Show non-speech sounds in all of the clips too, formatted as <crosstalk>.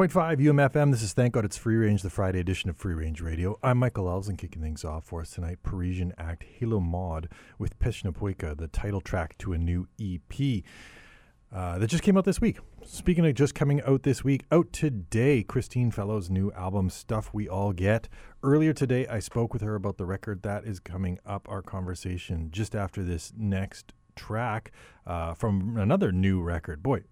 UMFM. This is Thank God It's Free Range, the Friday edition of Free Range Radio. I'm Michael Elson, kicking things off for us tonight. Parisian act Halo Maud with Pesna Poika, the title track to a new EP. uh, that just came out this week. Speaking of just coming out this week, out today, Christine Fellows' new album, Stuff We All Get. Earlier today, I spoke with her about the record that is coming up, our conversation just after this next track uh, from another new record. Boy,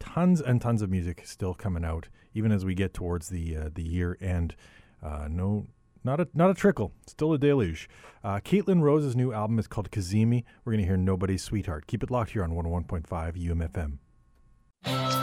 tons and tons of music still coming out, even as we get towards the uh, the year end. Uh, no, not a not a trickle, still a deluge. Uh, Caitlin Rose's new album is called Cazimi. We're gonna hear Nobody's Sweetheart. Keep it locked here on 101.5 UMFM.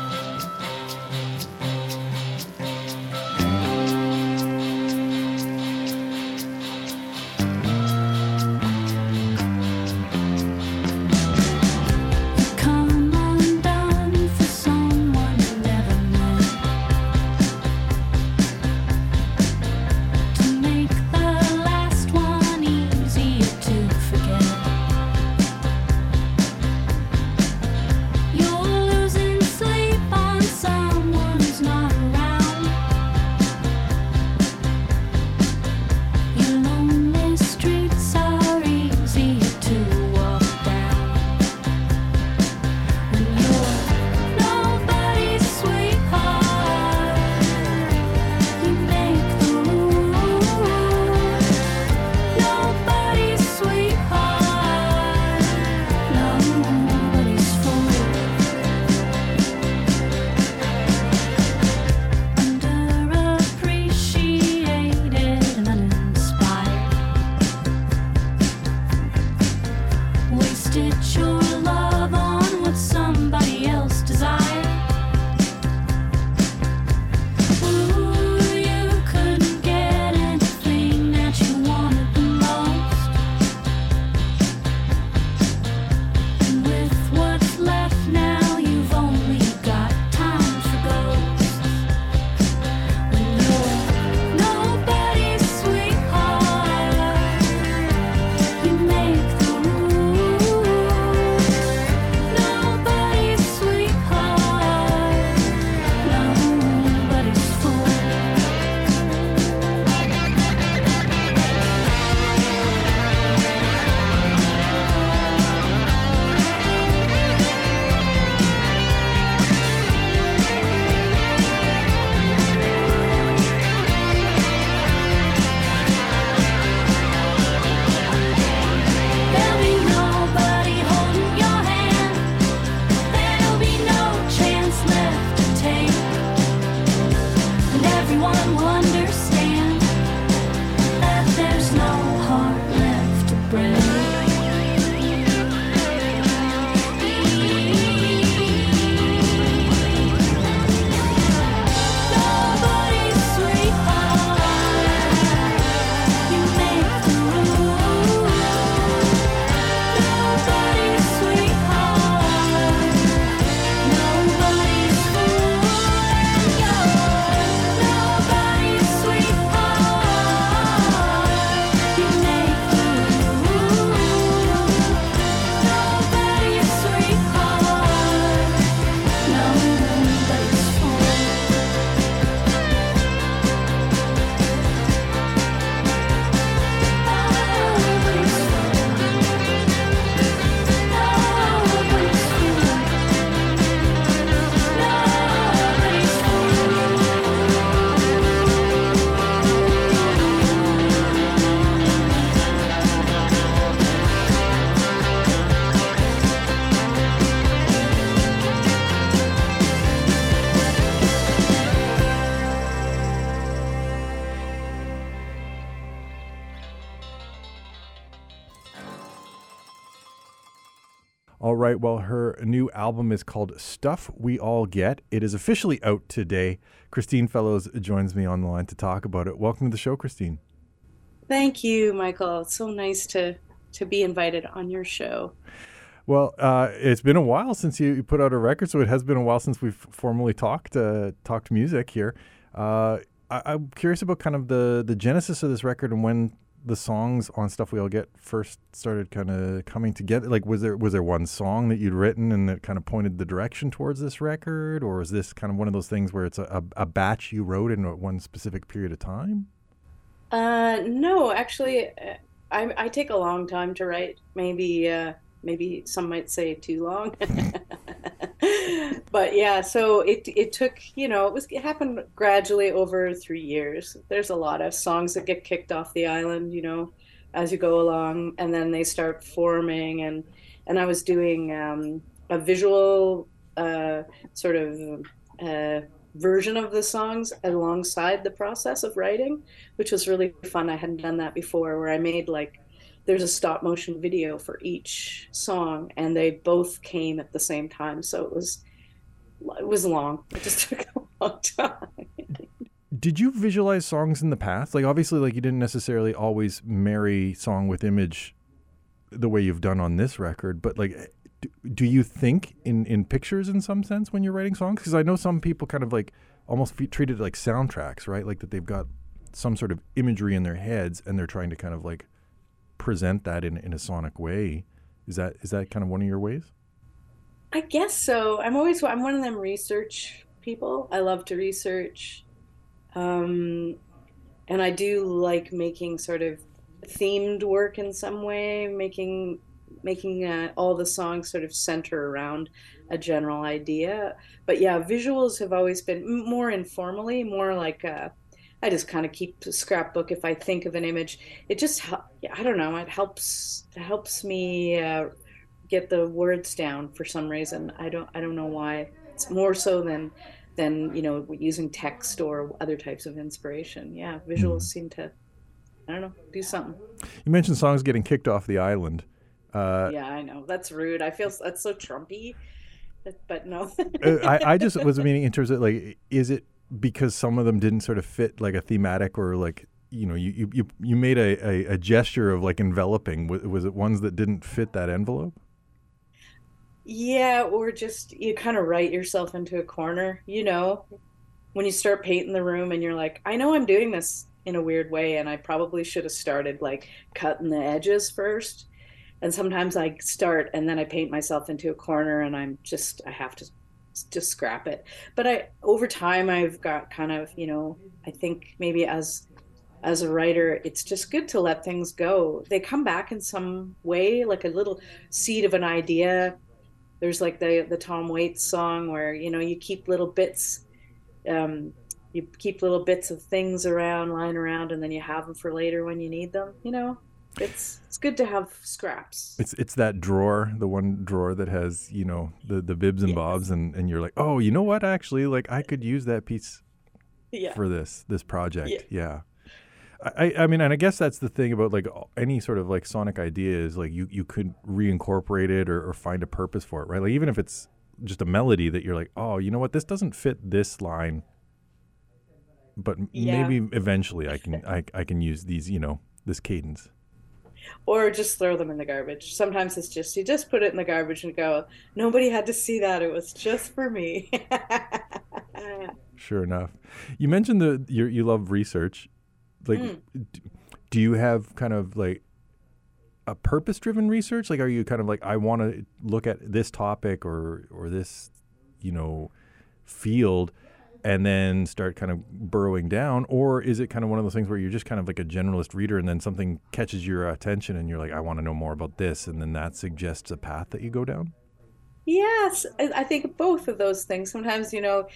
Right. Well, her new album is called Stuff We All Get. It is officially out today. Christine Fellows joins me on the line to talk about it. Welcome to the show, Christine. Thank you, Michael. It's so nice to to be invited on your show. Well, uh, it's been a while since you you put out a record, so it has been a while since we've formally talked uh, talked music here. Uh, I, I'm curious about kind of the the genesis of this record and when the songs on stuff we all get first started kind of coming together. Like, was there was there one song that you'd written and that kind of pointed the direction towards this record, or is this kind of one of those things where it's a, a, a batch you wrote in one specific period of time? Uh, no, actually, I I take a long time to write. Maybe uh, maybe some might say too long. <laughs> <laughs> <laughs> but yeah, so it it took you know it was it happened gradually over three years. There's a lot of songs that get kicked off the island, you know, as you go along, and then they start forming and and I was doing um, a visual uh, sort of uh, version of the songs alongside the process of writing, which was really fun. I hadn't done that before, where I made like there's a stop motion video for each song, and they both came at the same time, so it was it was long. <laughs> It just took a long time. Did you visualize songs in the past? Like obviously like you didn't necessarily always marry song with image the way you've done on this record, but like do, you think in in pictures in some sense when you're writing songs? Because I know some people kind of like almost fe- treat it like soundtracks, right? Like that they've got some sort of imagery in their heads and they're trying to kind of like present that in in a sonic way. Is that is that kind of one of your ways? I guess so. I'm always I'm one of them research people. I love to research, um, and I do like making sort of themed work in some way, making making uh, all the songs sort of center around a general idea. But yeah, visuals have always been more informally, more like uh, I just kind of keep a scrapbook if I think of an image. It just I don't know. It helps it helps me uh, get the words down for some reason. I don't I don't know why. It's more so than than you know using text or other types of inspiration. Yeah, visuals seem to I don't know do something. You mentioned songs getting kicked off the island. Uh, yeah, I know that's rude. I feel that's so Trumpy, but, but no. uh, I, I just <laughs> was meaning in terms of like, is it because some of them didn't sort of fit like a thematic or like you know you you you, made a, a, a gesture of like enveloping. Was, was it ones that didn't fit that envelope? Yeah, or just you kind of write yourself into a corner, you know, when you start painting the room and you're like, I know I'm doing this in a weird way, and I probably should have started like cutting the edges first. And sometimes I start and then I paint myself into a corner and I'm just, I have to just scrap it. But I, over time, I've got kind of, you know, I think maybe as, as a writer, it's just good to let things go. They come back in some way, like a little seed of an idea there's like the the Tom Waits song where you know you keep little bits, um, you keep little bits of things around, lying around, and then you have them for later when you need them. You know, it's it's good to have scraps. It's it's that drawer, the one drawer that has you know the the bibs and Yes. bobs, and and you're like, oh, you know what? Actually, like I could use that piece Yeah, for this this project. Yeah. Yeah. I, I- mean, and I guess that's the thing about like any sort of like sonic idea is like you, you could reincorporate it or, or find a purpose for it, right? Like even if it's just a melody that you're like, oh, you know what, this doesn't fit this line, but Yeah. maybe eventually I can I, I can use these, you know, this cadence. Or just throw them in the garbage. Sometimes it's just you just put it in the garbage and go, nobody had to see that. It was just for me. <laughs> Sure enough. You mentioned the you you love research. Like, Mm. do you have kind of like a purpose-driven research? Like, are you kind of like I want to look at this topic or or this, you know, field, and then start kind of burrowing down, or is it kind of one of those things where you're just kind of like a generalist reader, and then something catches your attention, and you're like, I want to know more about this, and then that suggests a path that you go down? Yes, I think both of those things. Sometimes, you know,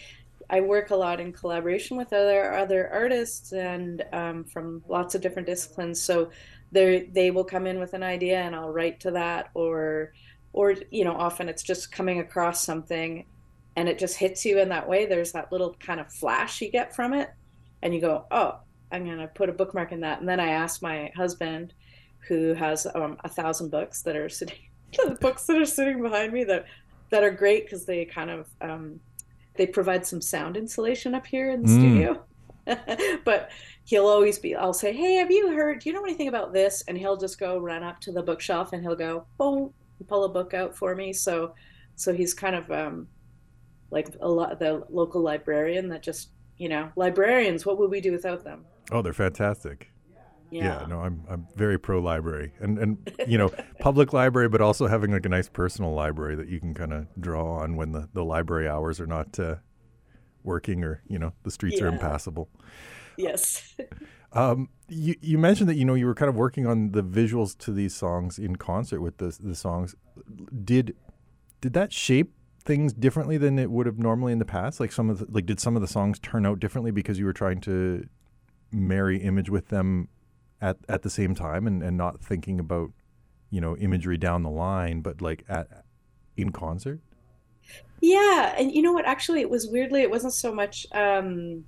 I work a lot in collaboration with other other artists and um, from lots of different disciplines. So they they will come in with an idea and I'll write to that, or or you know, often it's just coming across something and it just hits you in that way. There's that little kind of flash you get from it, and you go, oh, I'm gonna put a bookmark in that. And then I ask my husband, who has um, a thousand books that are sitting, <laughs> the books that are sitting behind me that that are great because they kind of um, they provide some sound insulation up here in the Mm. studio. <laughs> but he'll always be I'll say, "Hey, have you heard? Do you know anything about this?" And he'll just go run up to the bookshelf and he'll go, "Boom," pull a book out for me. So so he's kind of um like a lot the local librarian that just, you know, librarians, what would we do without them? Oh, they're fantastic. Yeah. Yeah, no, I'm I'm very pro library, and and you know, <laughs> public library, but also having like a nice personal library that you can kind of draw on when the the library hours are not uh, working or you know the streets are impassable. Yes. <laughs> Um, you you mentioned that you know you were kind of working on the visuals to these songs in concert with the the songs. Did did that shape things differently than it would have normally in the past? Like some of the, like did some of the songs turn out differently because you were trying to marry image with them at at the same time and and not thinking about you know imagery down the line, but like at in concert? Yeah, and you know what? Actually, it was weirdly, it wasn't so much um,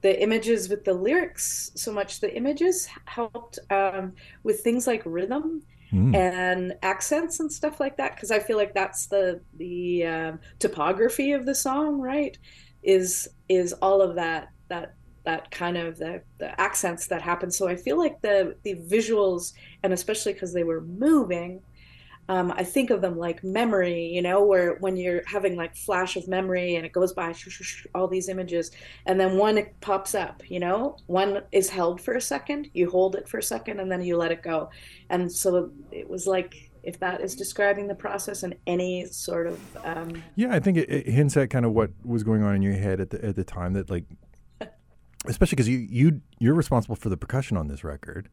the images with the lyrics, so much the images helped um, with things like rhythm Mm. and accents and stuff like that. Because I feel like that's the the um, topography of the song, right? Is is all of that that that kind of the the accents that happen. So I feel like the the visuals, and especially because they were moving, um, I think of them like memory, you know, where when you're having like flash of memory and it goes by sh- sh- sh- all these images, and then one pops up, you know, one is held for a second, you hold it for a second, and then you let it go, and so it was like if that is describing the process in any sort of um, Yeah, I think it, it hints at kind of what was going on in your head at the at the time that like, <laughs> especially because you you you're responsible for the percussion on this record.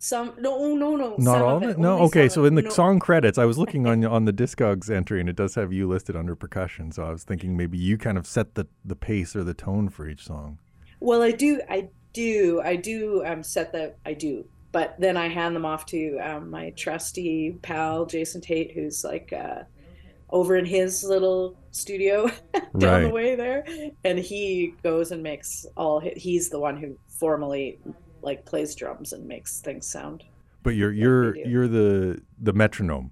Some no no no Not all of it. No, only okay. So in the no. song credits, I was looking <laughs> on on the Discogs entry, and it does have you listed under percussion. So I was thinking maybe you kind of set the the pace or the tone for each song. Well, I do, I do, I do um, set the, I do, but then I hand them off to um, my trusty pal Jason Tait, who's like uh, over in his little studio <laughs> down the way there, and he goes and makes all. hi- He's the one who formally like plays drums and makes things sound. But you're you're you're the the metronome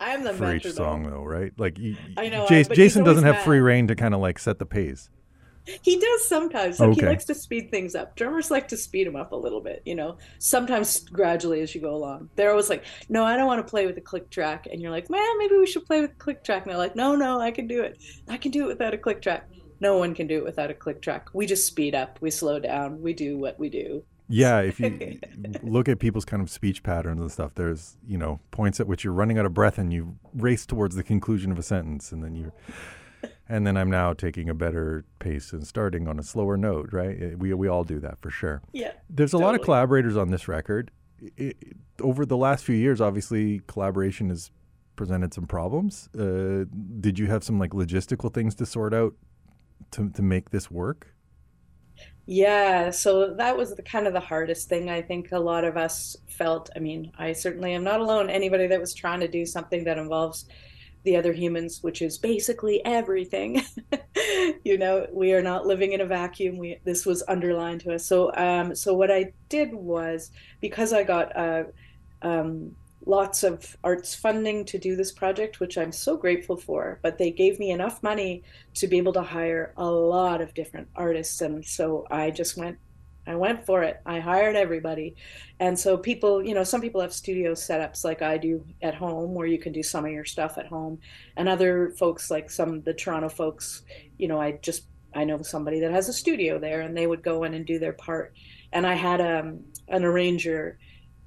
I'm the for each metronome. song, though, right? Like you, I know, Jas- but Jason doesn't have free mad. reign to kind of like set the pace. He does sometimes. Like, Okay. He likes to speed things up. Drummers like to speed them up a little bit, you know. Sometimes gradually as you go along. They're always like, "No, I don't want to play with a click track," and you're like, "Man, maybe we should play with a click track." And they're like, "No, no, I can do it. I can do it without a click track." No one can do it without a click track. We just speed up. We slow down. We do what we do. Yeah, if you <laughs> look at people's kind of speech patterns and stuff, there's you know points at which you're running out of breath and you race towards the conclusion of a sentence, and then you, and then I'm now taking a better pace and starting on a slower note, right? Eh, We we all do that for sure. Yeah. There's a lot of collaborators on this record. I i over the last few years, obviously, collaboration has presented some problems. Uh, did you have some like logistical things to sort out to to make this work? Yeah, so that was the kind of the hardest thing I think a lot of us felt. I mean, I certainly am not alone. Anybody that was trying to do something that involves the other humans, which is basically everything. <laughs> You know, we are not living in a vacuum. We this was underlined to us. So um so what I did was because I got uh um lots of arts funding to do this project, which I'm so grateful for, but they gave me enough money to be able to hire a lot of different artists and so i just went i went for it. I hired everybody. And so people you know some people have studio setups like i do at home where you can do some of your stuff at home. And other folks like some of the toronto folks you know i just i know somebody that has a studio there and they would go in and do their part. And i had um, an arranger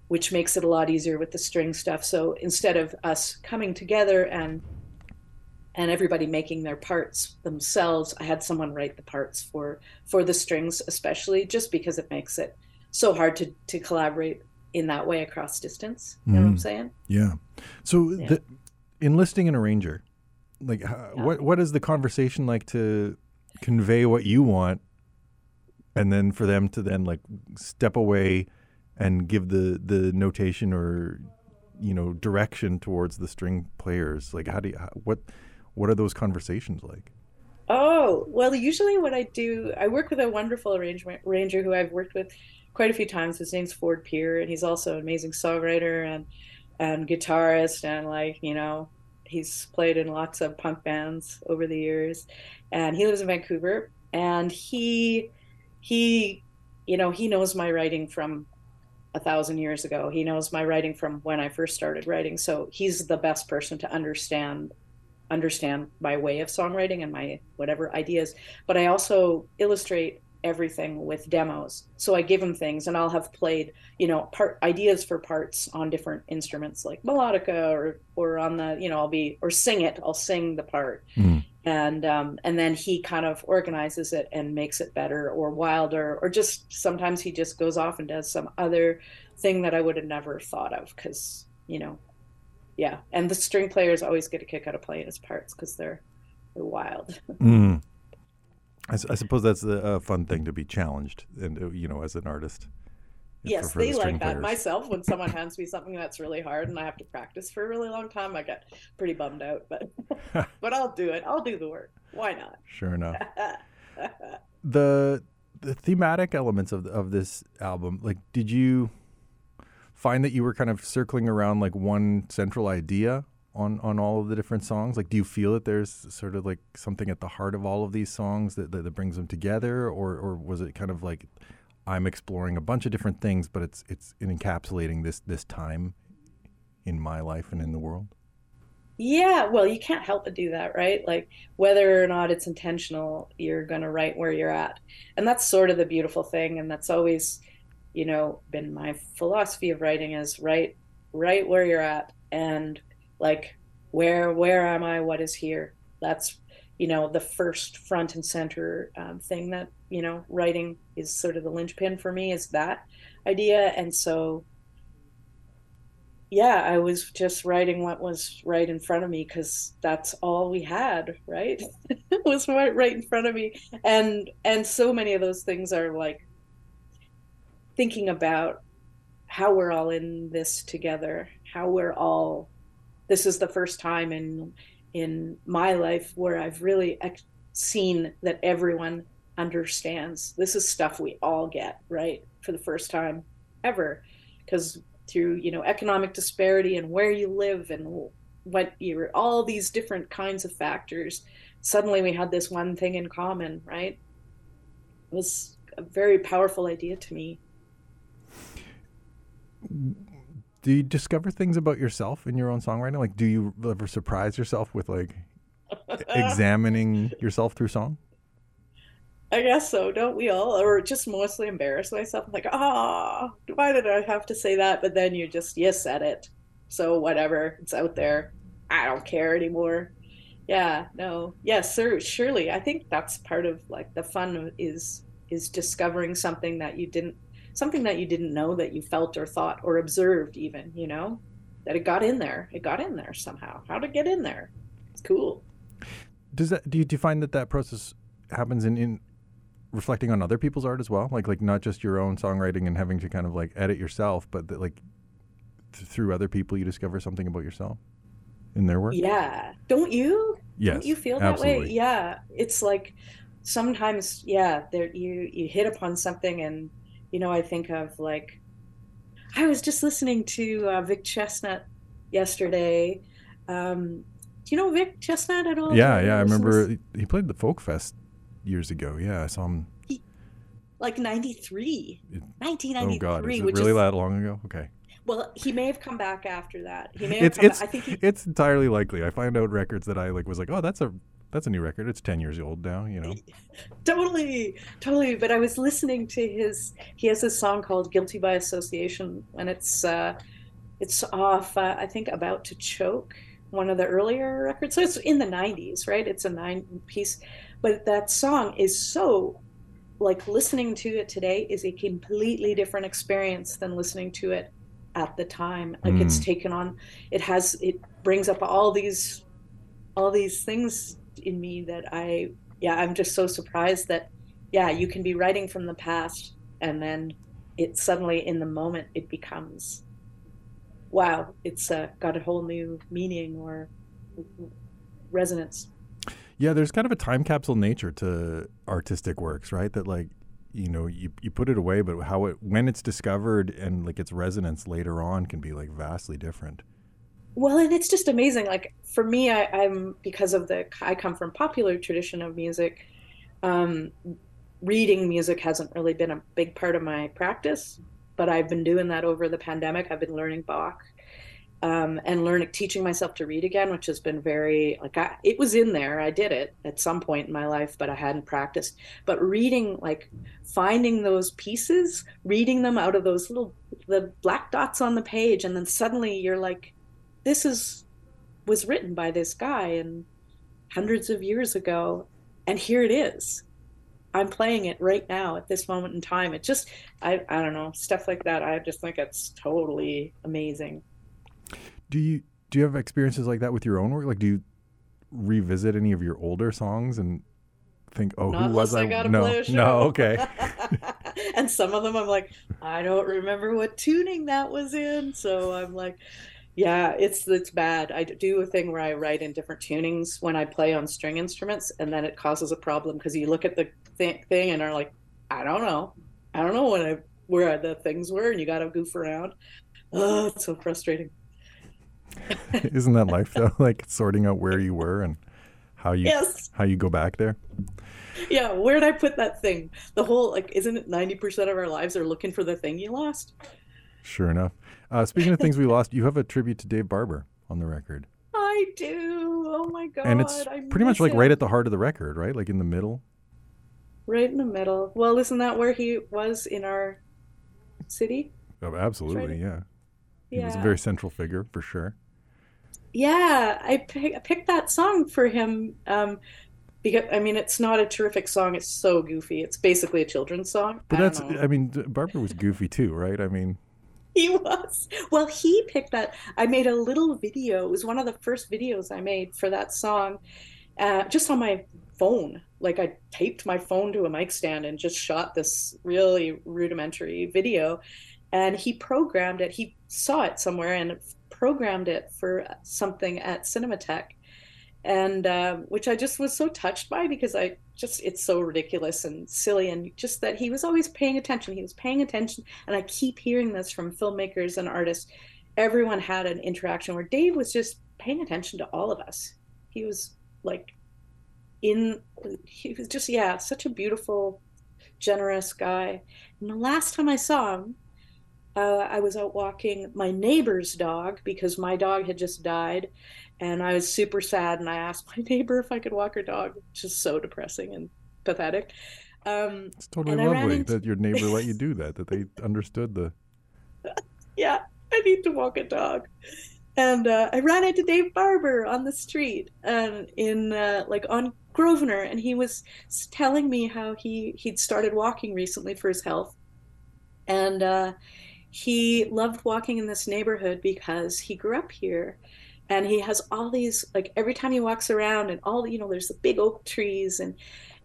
which makes it a lot easier with the string stuff so instead of us coming together and and everybody making their parts themselves i had someone write the parts for for the strings especially just because it makes it so hard to to collaborate in that way across distance you know what i'm Mhm. saying Yeah. So Yeah. the enlisting an arranger, like how, Yeah. what what is the conversation like to convey what you want, and then for them to then like step away and give the the notation or you know direction towards the string players? Like how do you what what are those conversations like? Oh, well, usually what I do, I work with a wonderful arrangement arranger who I've worked with quite a few times. His name's Ford Pier, and he's also an amazing songwriter and and guitarist, and like you know, he's played in lots of punk bands over the years, and he lives in Vancouver, and he he you know he knows my writing from a thousand years ago. He knows my writing from when I first started writing, so he's the best person to understand understand my way of songwriting and my whatever ideas. But i also illustrate everything with demos. So i give him things and i'll have played you know part ideas for parts on different instruments like melodica or or on the you know i'll be or sing it. I'll sing the part. Mm. And um and then he kind of organizes it and makes it better or wilder or just sometimes he just goes off and does some other thing that i would have never thought of because you know yeah and the string players always get a kick out of playing his parts because they're they're wild. <laughs> Mm. I, I suppose that's a, a fun thing to be challenged, and uh, you know, as an artist. Yes, they like that. players. Myself, when someone hands me something that's really hard and I have to practice for a really long time, I get pretty bummed out. But <laughs> but I'll do it. I'll do the work. Why not? Sure enough. <laughs> the the thematic elements of of this album, like, did you find that you were kind of circling around like one central idea on on all of the different songs? Like, do you feel that there's sort of like something at the heart of all of these songs that that, that brings them together, or or was it kind of like I'm exploring a bunch of different things, but it's it's encapsulating this this time in my life and in the world? Yeah, well, you can't help but do that, right? Like whether or not it's intentional, you're going to write where you're at. And that's sort of the beautiful thing. And that's always, you know, been my philosophy of writing is write right where you're at and like where where am I? What is here? That's, you know, the first front and center um, thing that, you know, writing is sort of the linchpin for me is that idea. And so yeah, I was just writing what was right in front of me because that's all we had, right? <laughs> was right, right in front of me, and and so many of those things are like thinking about how we're all in this together, how we're all. This is the first time in in my life where I've really ex- seen that everyone understands. This is stuff we all get, right? For the first time ever, because through you know economic disparity and where you live and what you're all these different kinds of factors suddenly we had this one thing in common right it was a very powerful idea to me Do you discover things about yourself in your own songwriting? Like, do you ever surprise yourself with like <laughs> examining yourself through song? i guess so. Don't we all? Or just mostly embarrass myself. I'm like ah why did i have to say that? But then you just you said it. So whatever. It's out there. I don't care anymore. Yeah no. Yes sir surely. I think that's part of like the fun is is discovering something that you didn't something that you didn't know that you felt or thought or observed even you know that it got in there it got in there somehow how to get in there it's cool Does that do you, do you find that that process happens in, in reflecting on other people's art as well? Like like not just your own songwriting and having to kind of like edit yourself, but that like th- through other people you discover something about yourself in their work. yeah don't you Yes, Don't you feel that absolutely. way? Yeah. It's like sometimes, yeah, there you you hit upon something and you know, I think of like I was just listening to uh, Vic Chesnutt yesterday. Um, do you know Vic Chesnutt at all? Yeah, yeah. I remember he- played the folk fest years ago. Yeah, I saw him. like 93. It- 1993, Oh God, is it really is that long ago? Okay. well, he may have come back after that. He may have It's come it's back. I think he it's entirely likely. I find out records that I like was like, oh, that's a that's a new record. It's ten years old now. You know. <laughs> totally totally but i was listening to his he has a song called guilty by association and it's uh it's off uh, i think about to choke one of the earlier records so it's in the 90s right it's a nine piece but that song is so like listening to it today is a completely different experience than listening to it at the time like it's Mm. taken on it has it brings up all these all these things in me that i yeah i'm just so surprised that yeah you can be writing from the past and then it suddenly in the moment it becomes wow it's uh, got a whole new meaning or resonance Yeah, there's kind of a time capsule nature to artistic works, right? That like, you know, you you put it away, but how it when it's discovered and like its resonance later on can be like vastly different. Well, and it's just amazing. Like for me, I, I'm because of the I come from popular tradition of music. Um, reading music hasn't really been a big part of my practice, but I've been doing that over the pandemic. I've been learning Bach um, and learning, teaching myself to read again, which has been very like I, it was in there. I did it at some point in my life, but I hadn't practiced. But reading, like finding those pieces, reading them out of those little the black dots on the page, and then suddenly you're like this is was written by this guy and hundreds of years ago and here it is i'm playing it right now at this moment in time it just i i don't know stuff like that i just think it's totally amazing Do you do you have experiences like that with your own work? Like, do you revisit any of your older songs and think, "Oh, Not who was I?" I no, no, okay. <laughs> and some of them I'm like, I don't remember what tuning that was in. So I'm like, yeah, it's it's bad. I do a thing where I write in different tunings when I play on string instruments, and then it causes a problem because you look at the th- thing and are like, I don't know, I don't know what I where the things were, and you got to goof around. Oh, it's so frustrating. <laughs> Isn't that life though? <laughs> Like sorting out where you were and how you Yes. how you go back there. Yeah, where'd I put that thing? The whole like, isn't it ninety percent of our lives are looking for the thing you lost? Sure enough. Uh, speaking of things we <laughs> lost, you have a tribute to Dave Barber on the record, I do. Oh my god! and it's I pretty much like right at the heart of the record, right? Like in the middle. Right in the middle. Well, isn't that where he was in our city? Oh, absolutely, yeah. He was a very central figure for sure. Yeah, I, pick, I picked that song for him um, because I mean it's not a terrific song. It's so goofy. It's basically a children's song. But I that's I mean, Barber was goofy too, right? I mean, He was. Well, he picked that. I made a little video. It was one of the first videos I made for that song, uh, just on my phone. Like I taped my phone to a mic stand and just shot this really rudimentary video. And he programmed it. He saw it somewhere and programmed it for something at Cinematheque. And um, which I just was so touched by because I just, it's so ridiculous and silly. And just that he was always paying attention. He was paying attention and I keep hearing this from filmmakers and artists. Everyone had an interaction where Dave was just paying attention to all of us. He was like in he was just yeah, such a beautiful, generous guy. And the last time I saw him, uh, I was out walking my neighbor's dog because my dog had just died, and I was super sad. And I asked my <laughs> neighbor if I could walk her dog, which is so depressing and pathetic. Um, it's totally lovely into- that your neighbor let you <laughs> do that. That they understood the. yeah, I need to walk a dog. And uh, I ran into Dave Barber on the street and in uh, like on Grosvenor, and he was telling me how he he'd started walking recently for his health, and uh, he loved walking in this neighborhood because he grew up here, and he has all these like every time he walks around and all you know there's the big oak trees and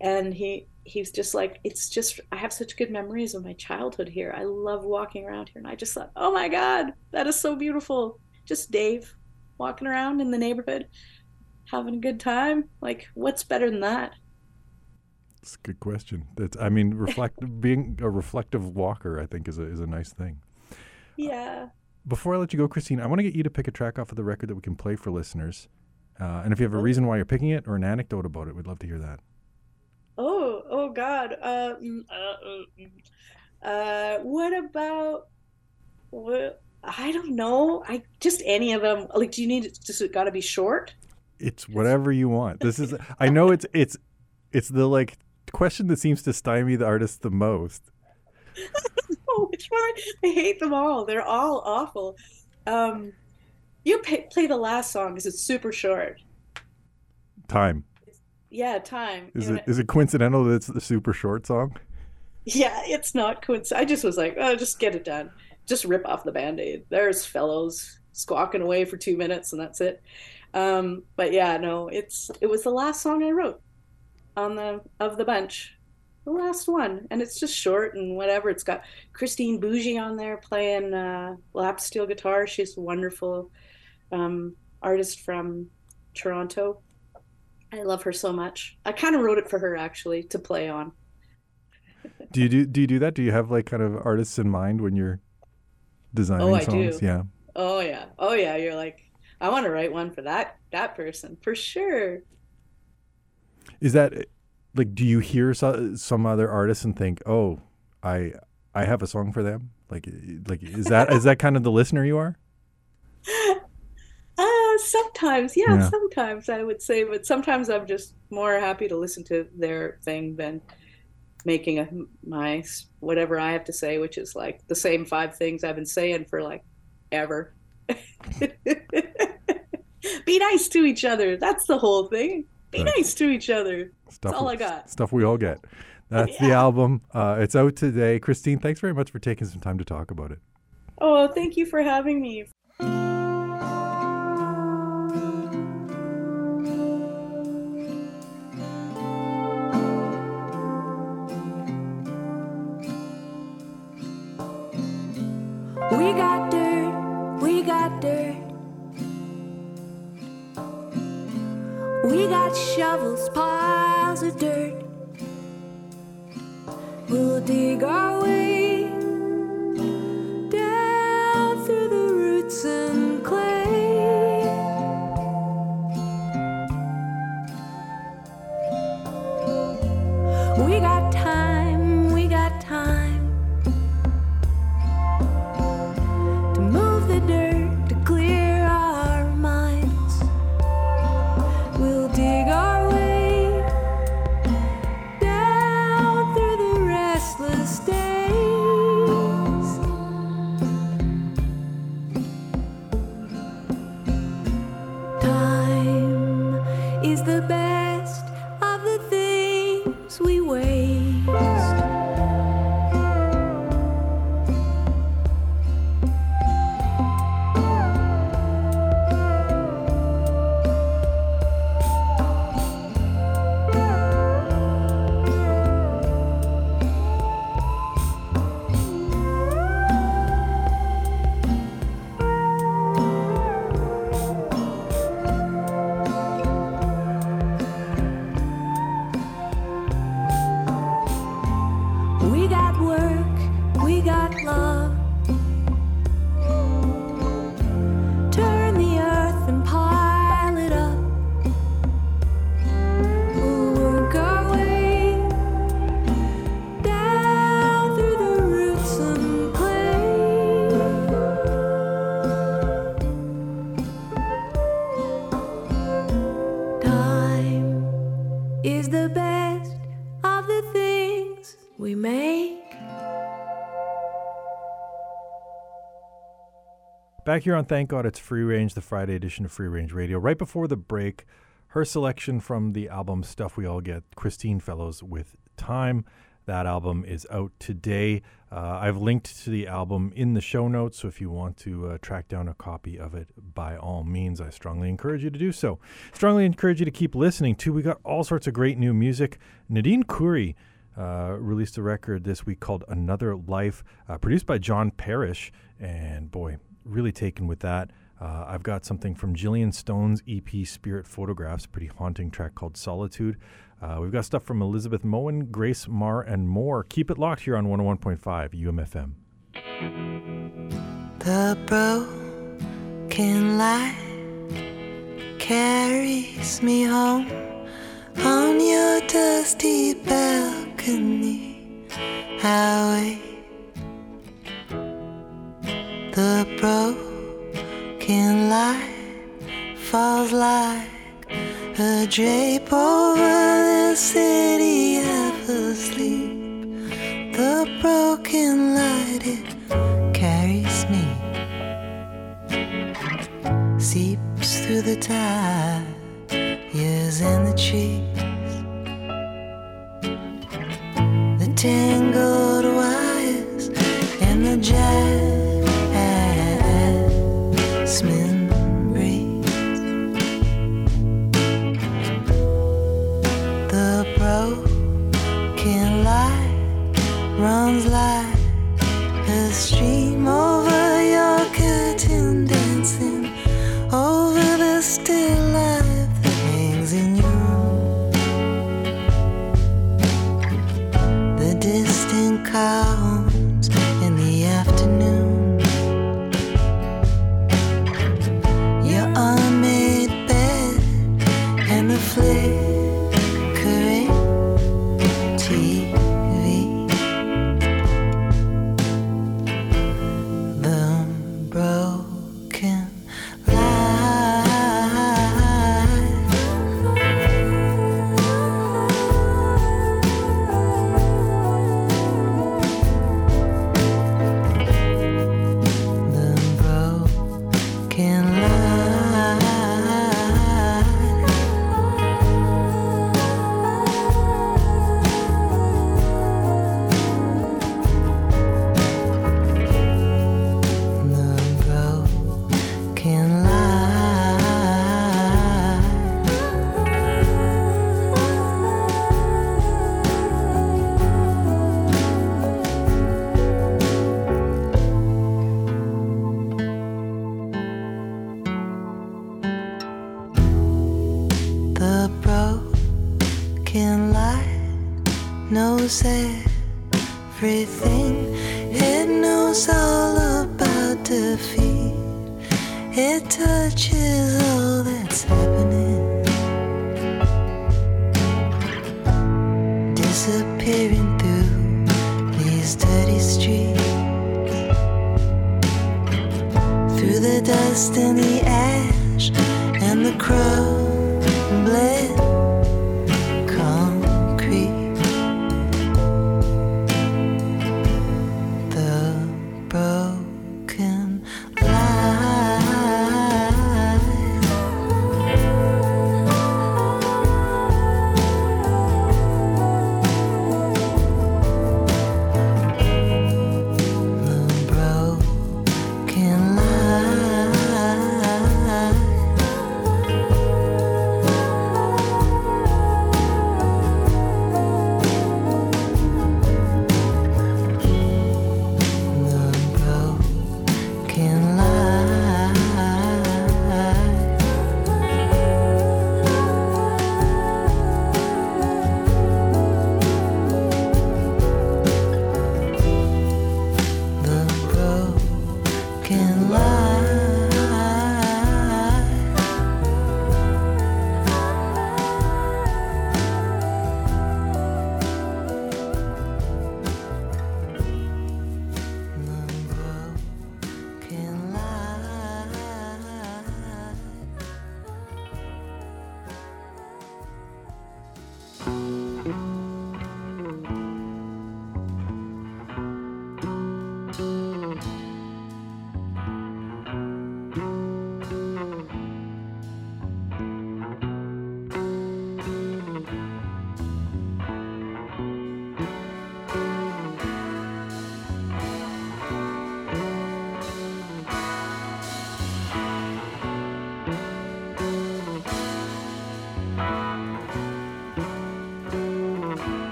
and he he's just like it's just i have such good memories of my childhood here i love walking around here and i just thought oh my god that is so beautiful just dave walking around in the neighborhood having a good time like what's better than that It's a good question. That's I mean, reflect <laughs> being a reflective walker. I think is a is a nice thing. yeah Before I let you go, Christine, I want to get you to pick a track off of the record that we can play for listeners. Uh, and if you have a reason why you're picking it or an anecdote about it, we'd love to hear that. oh oh god uh, mm, uh, uh, uh what about what i don't know i just any of them like do you need it just got to be short It's whatever you want. This is <laughs> I know it's it's it's the like question that seems to stymie the artist the most. <laughs> Which one? I hate them all. They're all awful. Um, you pay, play the last song because it's super short. Time. Yeah, time. Is it is it coincidental that it's the super short song? Yeah, it's not coincidence. I just was like, oh, just get it done. Just rip off the band-aid. There's fellows squawking away for two minutes and that's it. Um, but yeah, no, it's it was the last song I wrote on the of the bunch. The last one. And it's just short and whatever. It's got Christine Bougie on there playing uh lap steel guitar. She's a wonderful um artist from Toronto. I love her so much. I kind of wrote it for her actually to play on. Do you do do you do that? Do you have like kind of artists in mind when you're designing Oh, I songs? do. Yeah. Oh yeah. Oh yeah. You're like, I want to write one for that that person for sure. Is that like do you hear so, some other artists and think, "Oh, I I have a song for them?" Like like is that is that kind of the listener you are? <laughs> Uh, sometimes, yeah, Yeah. sometimes I would say, but sometimes I'm just more happy to listen to their thing than making a my whatever I have to say, which is like the same five things I've been saying for like ever. <laughs> Be nice to each other. That's the whole thing. Be Right. nice to each other. Stuff all we- I got. Stuff we all get. That's the album. Uh, it's out today. Christine, thanks very much for taking some time to talk about it. Oh, thank you for having me. Back here on Thank God It's Free Range, the Friday edition of Free Range Radio. Right before the break, her selection from the album Stuff We All Get, Christine Fellows with Time. That album is out today. Uh, I've linked to the album in the show notes, so if you want to uh, track down a copy of it, by all means, I strongly encourage you to do so. Strongly encourage you to keep listening, too. We got all sorts of great new music. Nadine Khoury uh, released a record this week called Another Life, uh, produced by John Parish. And boy, really taken with that. Uh, I've got something from Jillian Stone's EP Spirit Photographs, pretty haunting track called Solitude. Uh, we've got stuff from Elizabeth Moen, Grace Marr, and more. Keep it locked here on 101.5 UMFM. The broken light carries me home on your dusty balcony. I wait. The broken light falls like a drape over the city of asleep. The broken light it carries me, seeps through the years in the trees, the tangled wires and the jasmine the broken light knows everything. It knows all about defeat. It touches all that's happening. Disappearing through these dirty streets. Through the dust and the ash and the crow.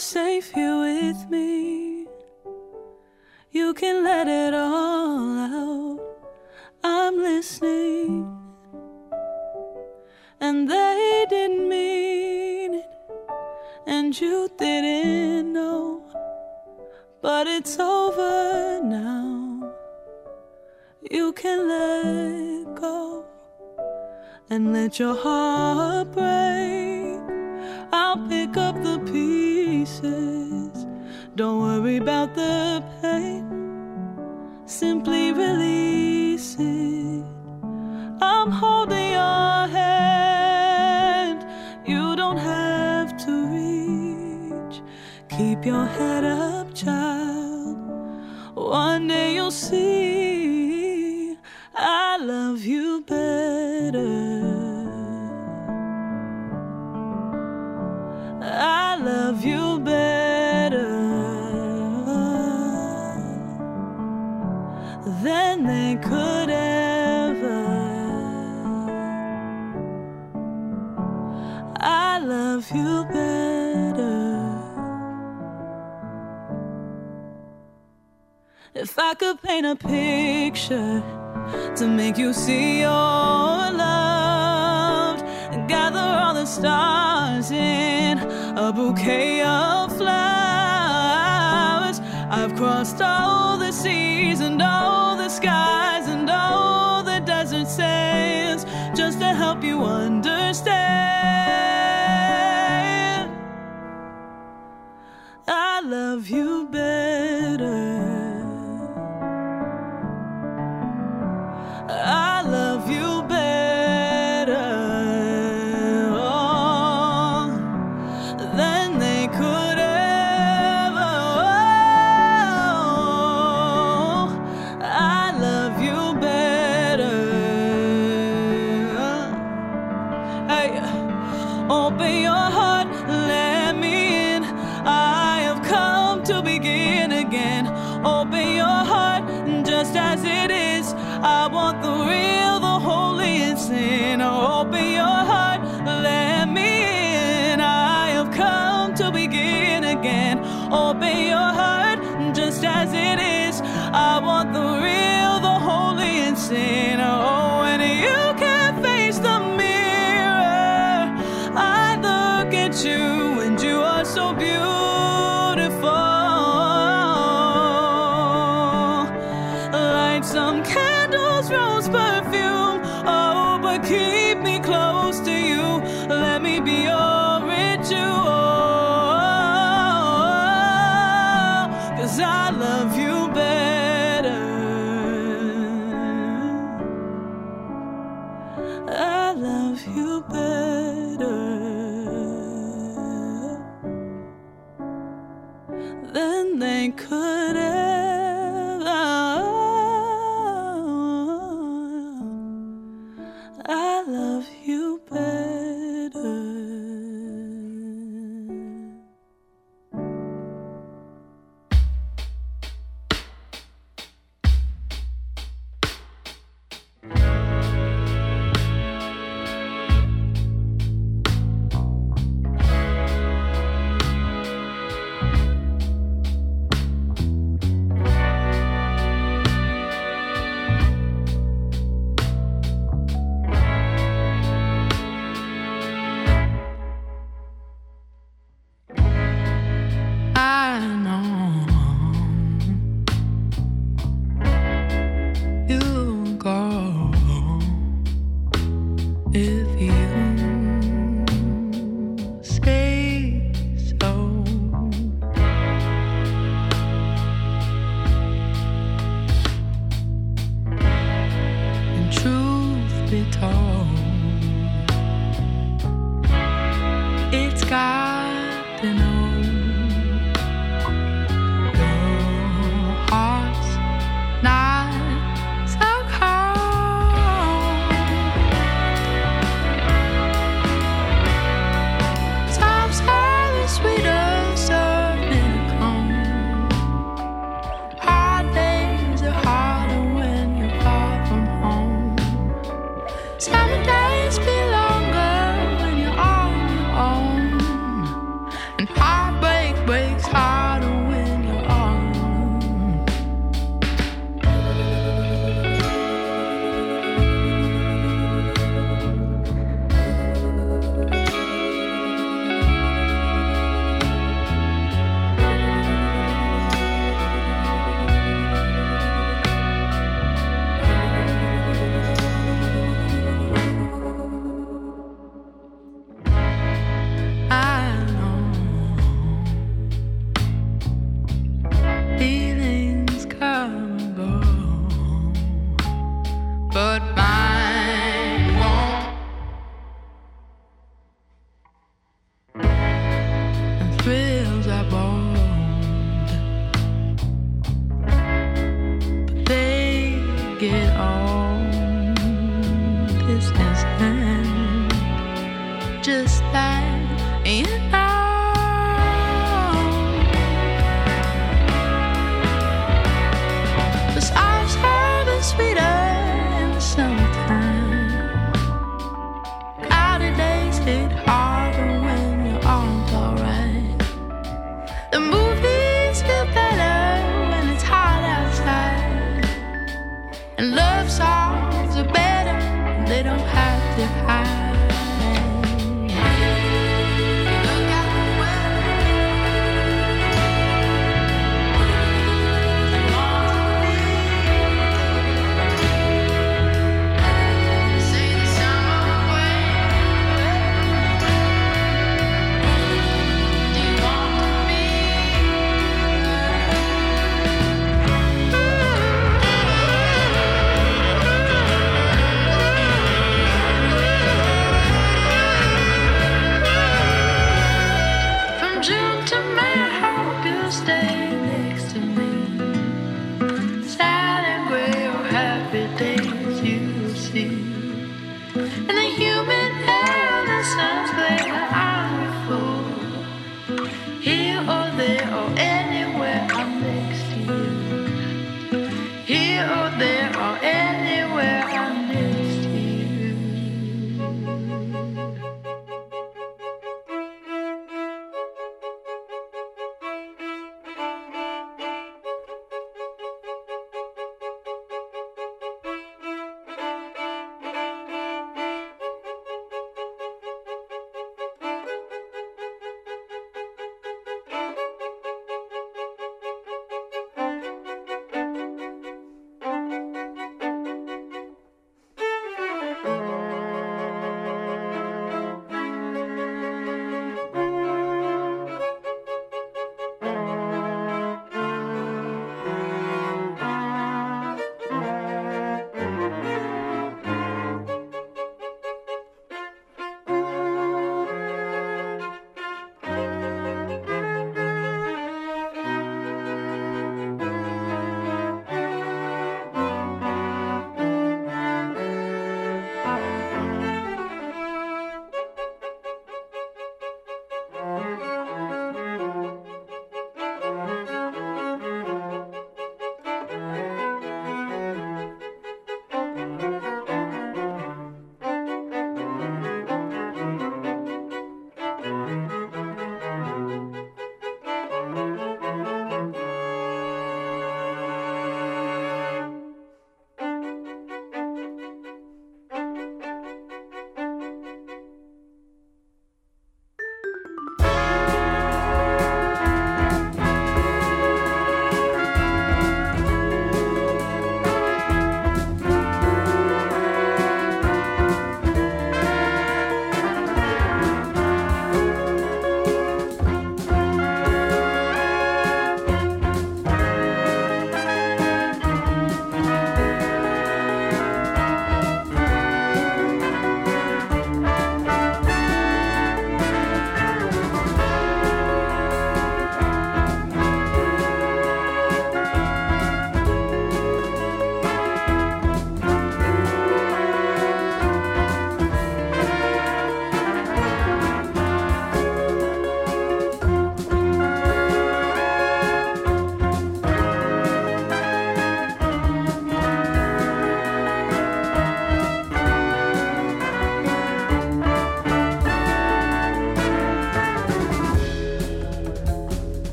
safe here with me. You can let it all out. I'm listening. And they didn't mean it. And you didn't know. But it's over now. You can let go and let your heart. the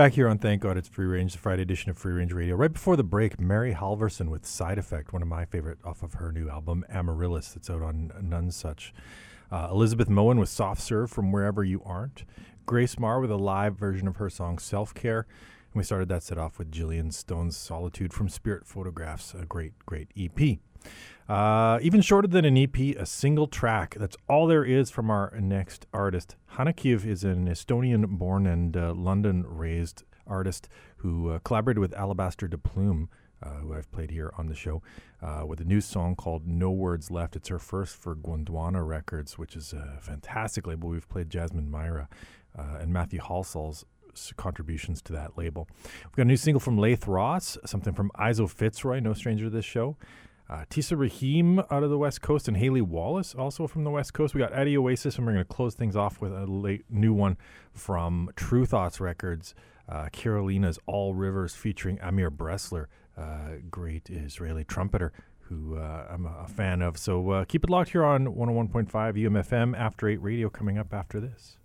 Back here on Thank God It's Free Range, the Friday edition of Free Range Radio. Right before the break, Mary Halvorson with Side Effect, one of my favorite off of her new album, Amaryllis, that's out on Nonesuch. Uh, Elizabeth Moen with Soft Serve from Wherever You Aren't. Grace Marr with a live version of her song Self Care. And we started that set off with Gillian Stone's Solitude from Spirit Photographs, a great, great EP. Uh, even shorter than an EP, a single track. That's all there is from our next artist. Hanna is an Estonian born and uh, London raised artist who uh, collaborated with Alabaster de Plume, uh, who I've played here on the show, uh, with a new song called No Words Left. It's her first for Gondwana Records, which is a fantastic label. We've played Jasmine Myra uh, and Matthew Halsall's contributions to that label. We've got a new single from Leith Ross, something from Izo Fitzroy, no stranger to this show. Uh, Tisa Rahim out of the West Coast and Haley Wallace also from the West Coast. We got Eddie Oasis, and we're going to close things off with a late new one from Tru Thoughts Records. Uh, Carolina's All Rivers featuring Amir Bressler, uh, great Israeli trumpeter who uh, I'm a, a, fan of. So uh, keep it locked here on 101.5 UMFM After 8 Radio coming up after this.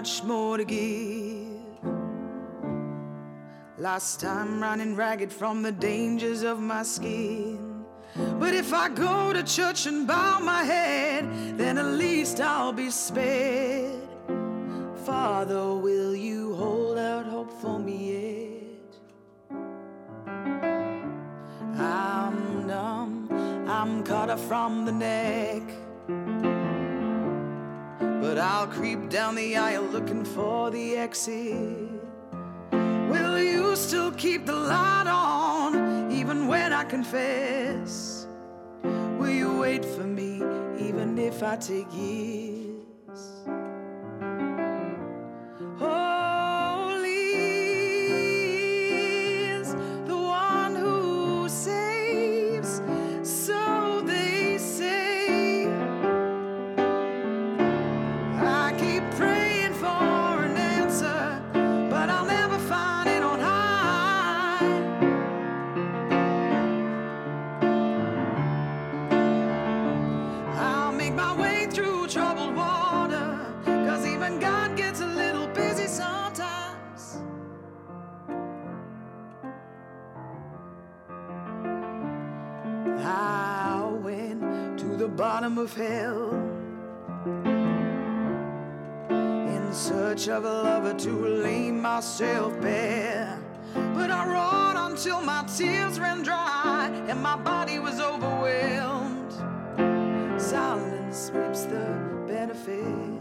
much more to give. Last time running ragged from the dangers of my skin. But if I go to church and bow my head, then at least I'll be spared. Father, will you hold out hope for me yet? I'm numb, I'm cut off from the neck. But I'll creep down the aisle looking for the exit. Will you still keep the light on even when I confess? Will you wait for me even if I take years? bottom of hell in search of a lover to lay myself bare. But I rode until my tears ran dry and my body was overwhelmed. Silence sweeps the benefit.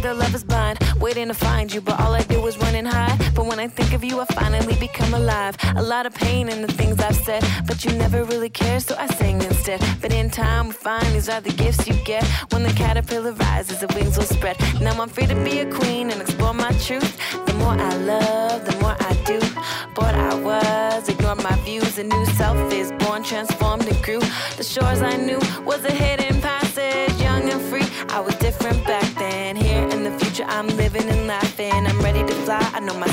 Truth, but they say that love is blind. Waiting to find you, but all I do is run and hide. But when I think of you, I finally become alive. A lot of pain in the things I've said, but you never really care, so I sing instead. But in time, we find these are the gifts you get. When the caterpillar rises, the wings will spread. Now I'm free to be a queen and explore my truth. The more I love, the more I do. Bored I was, ignored my views. A new self is born, transformed and grew. The shores I knew was a I'm living and laughing. I'm ready to fly. I know my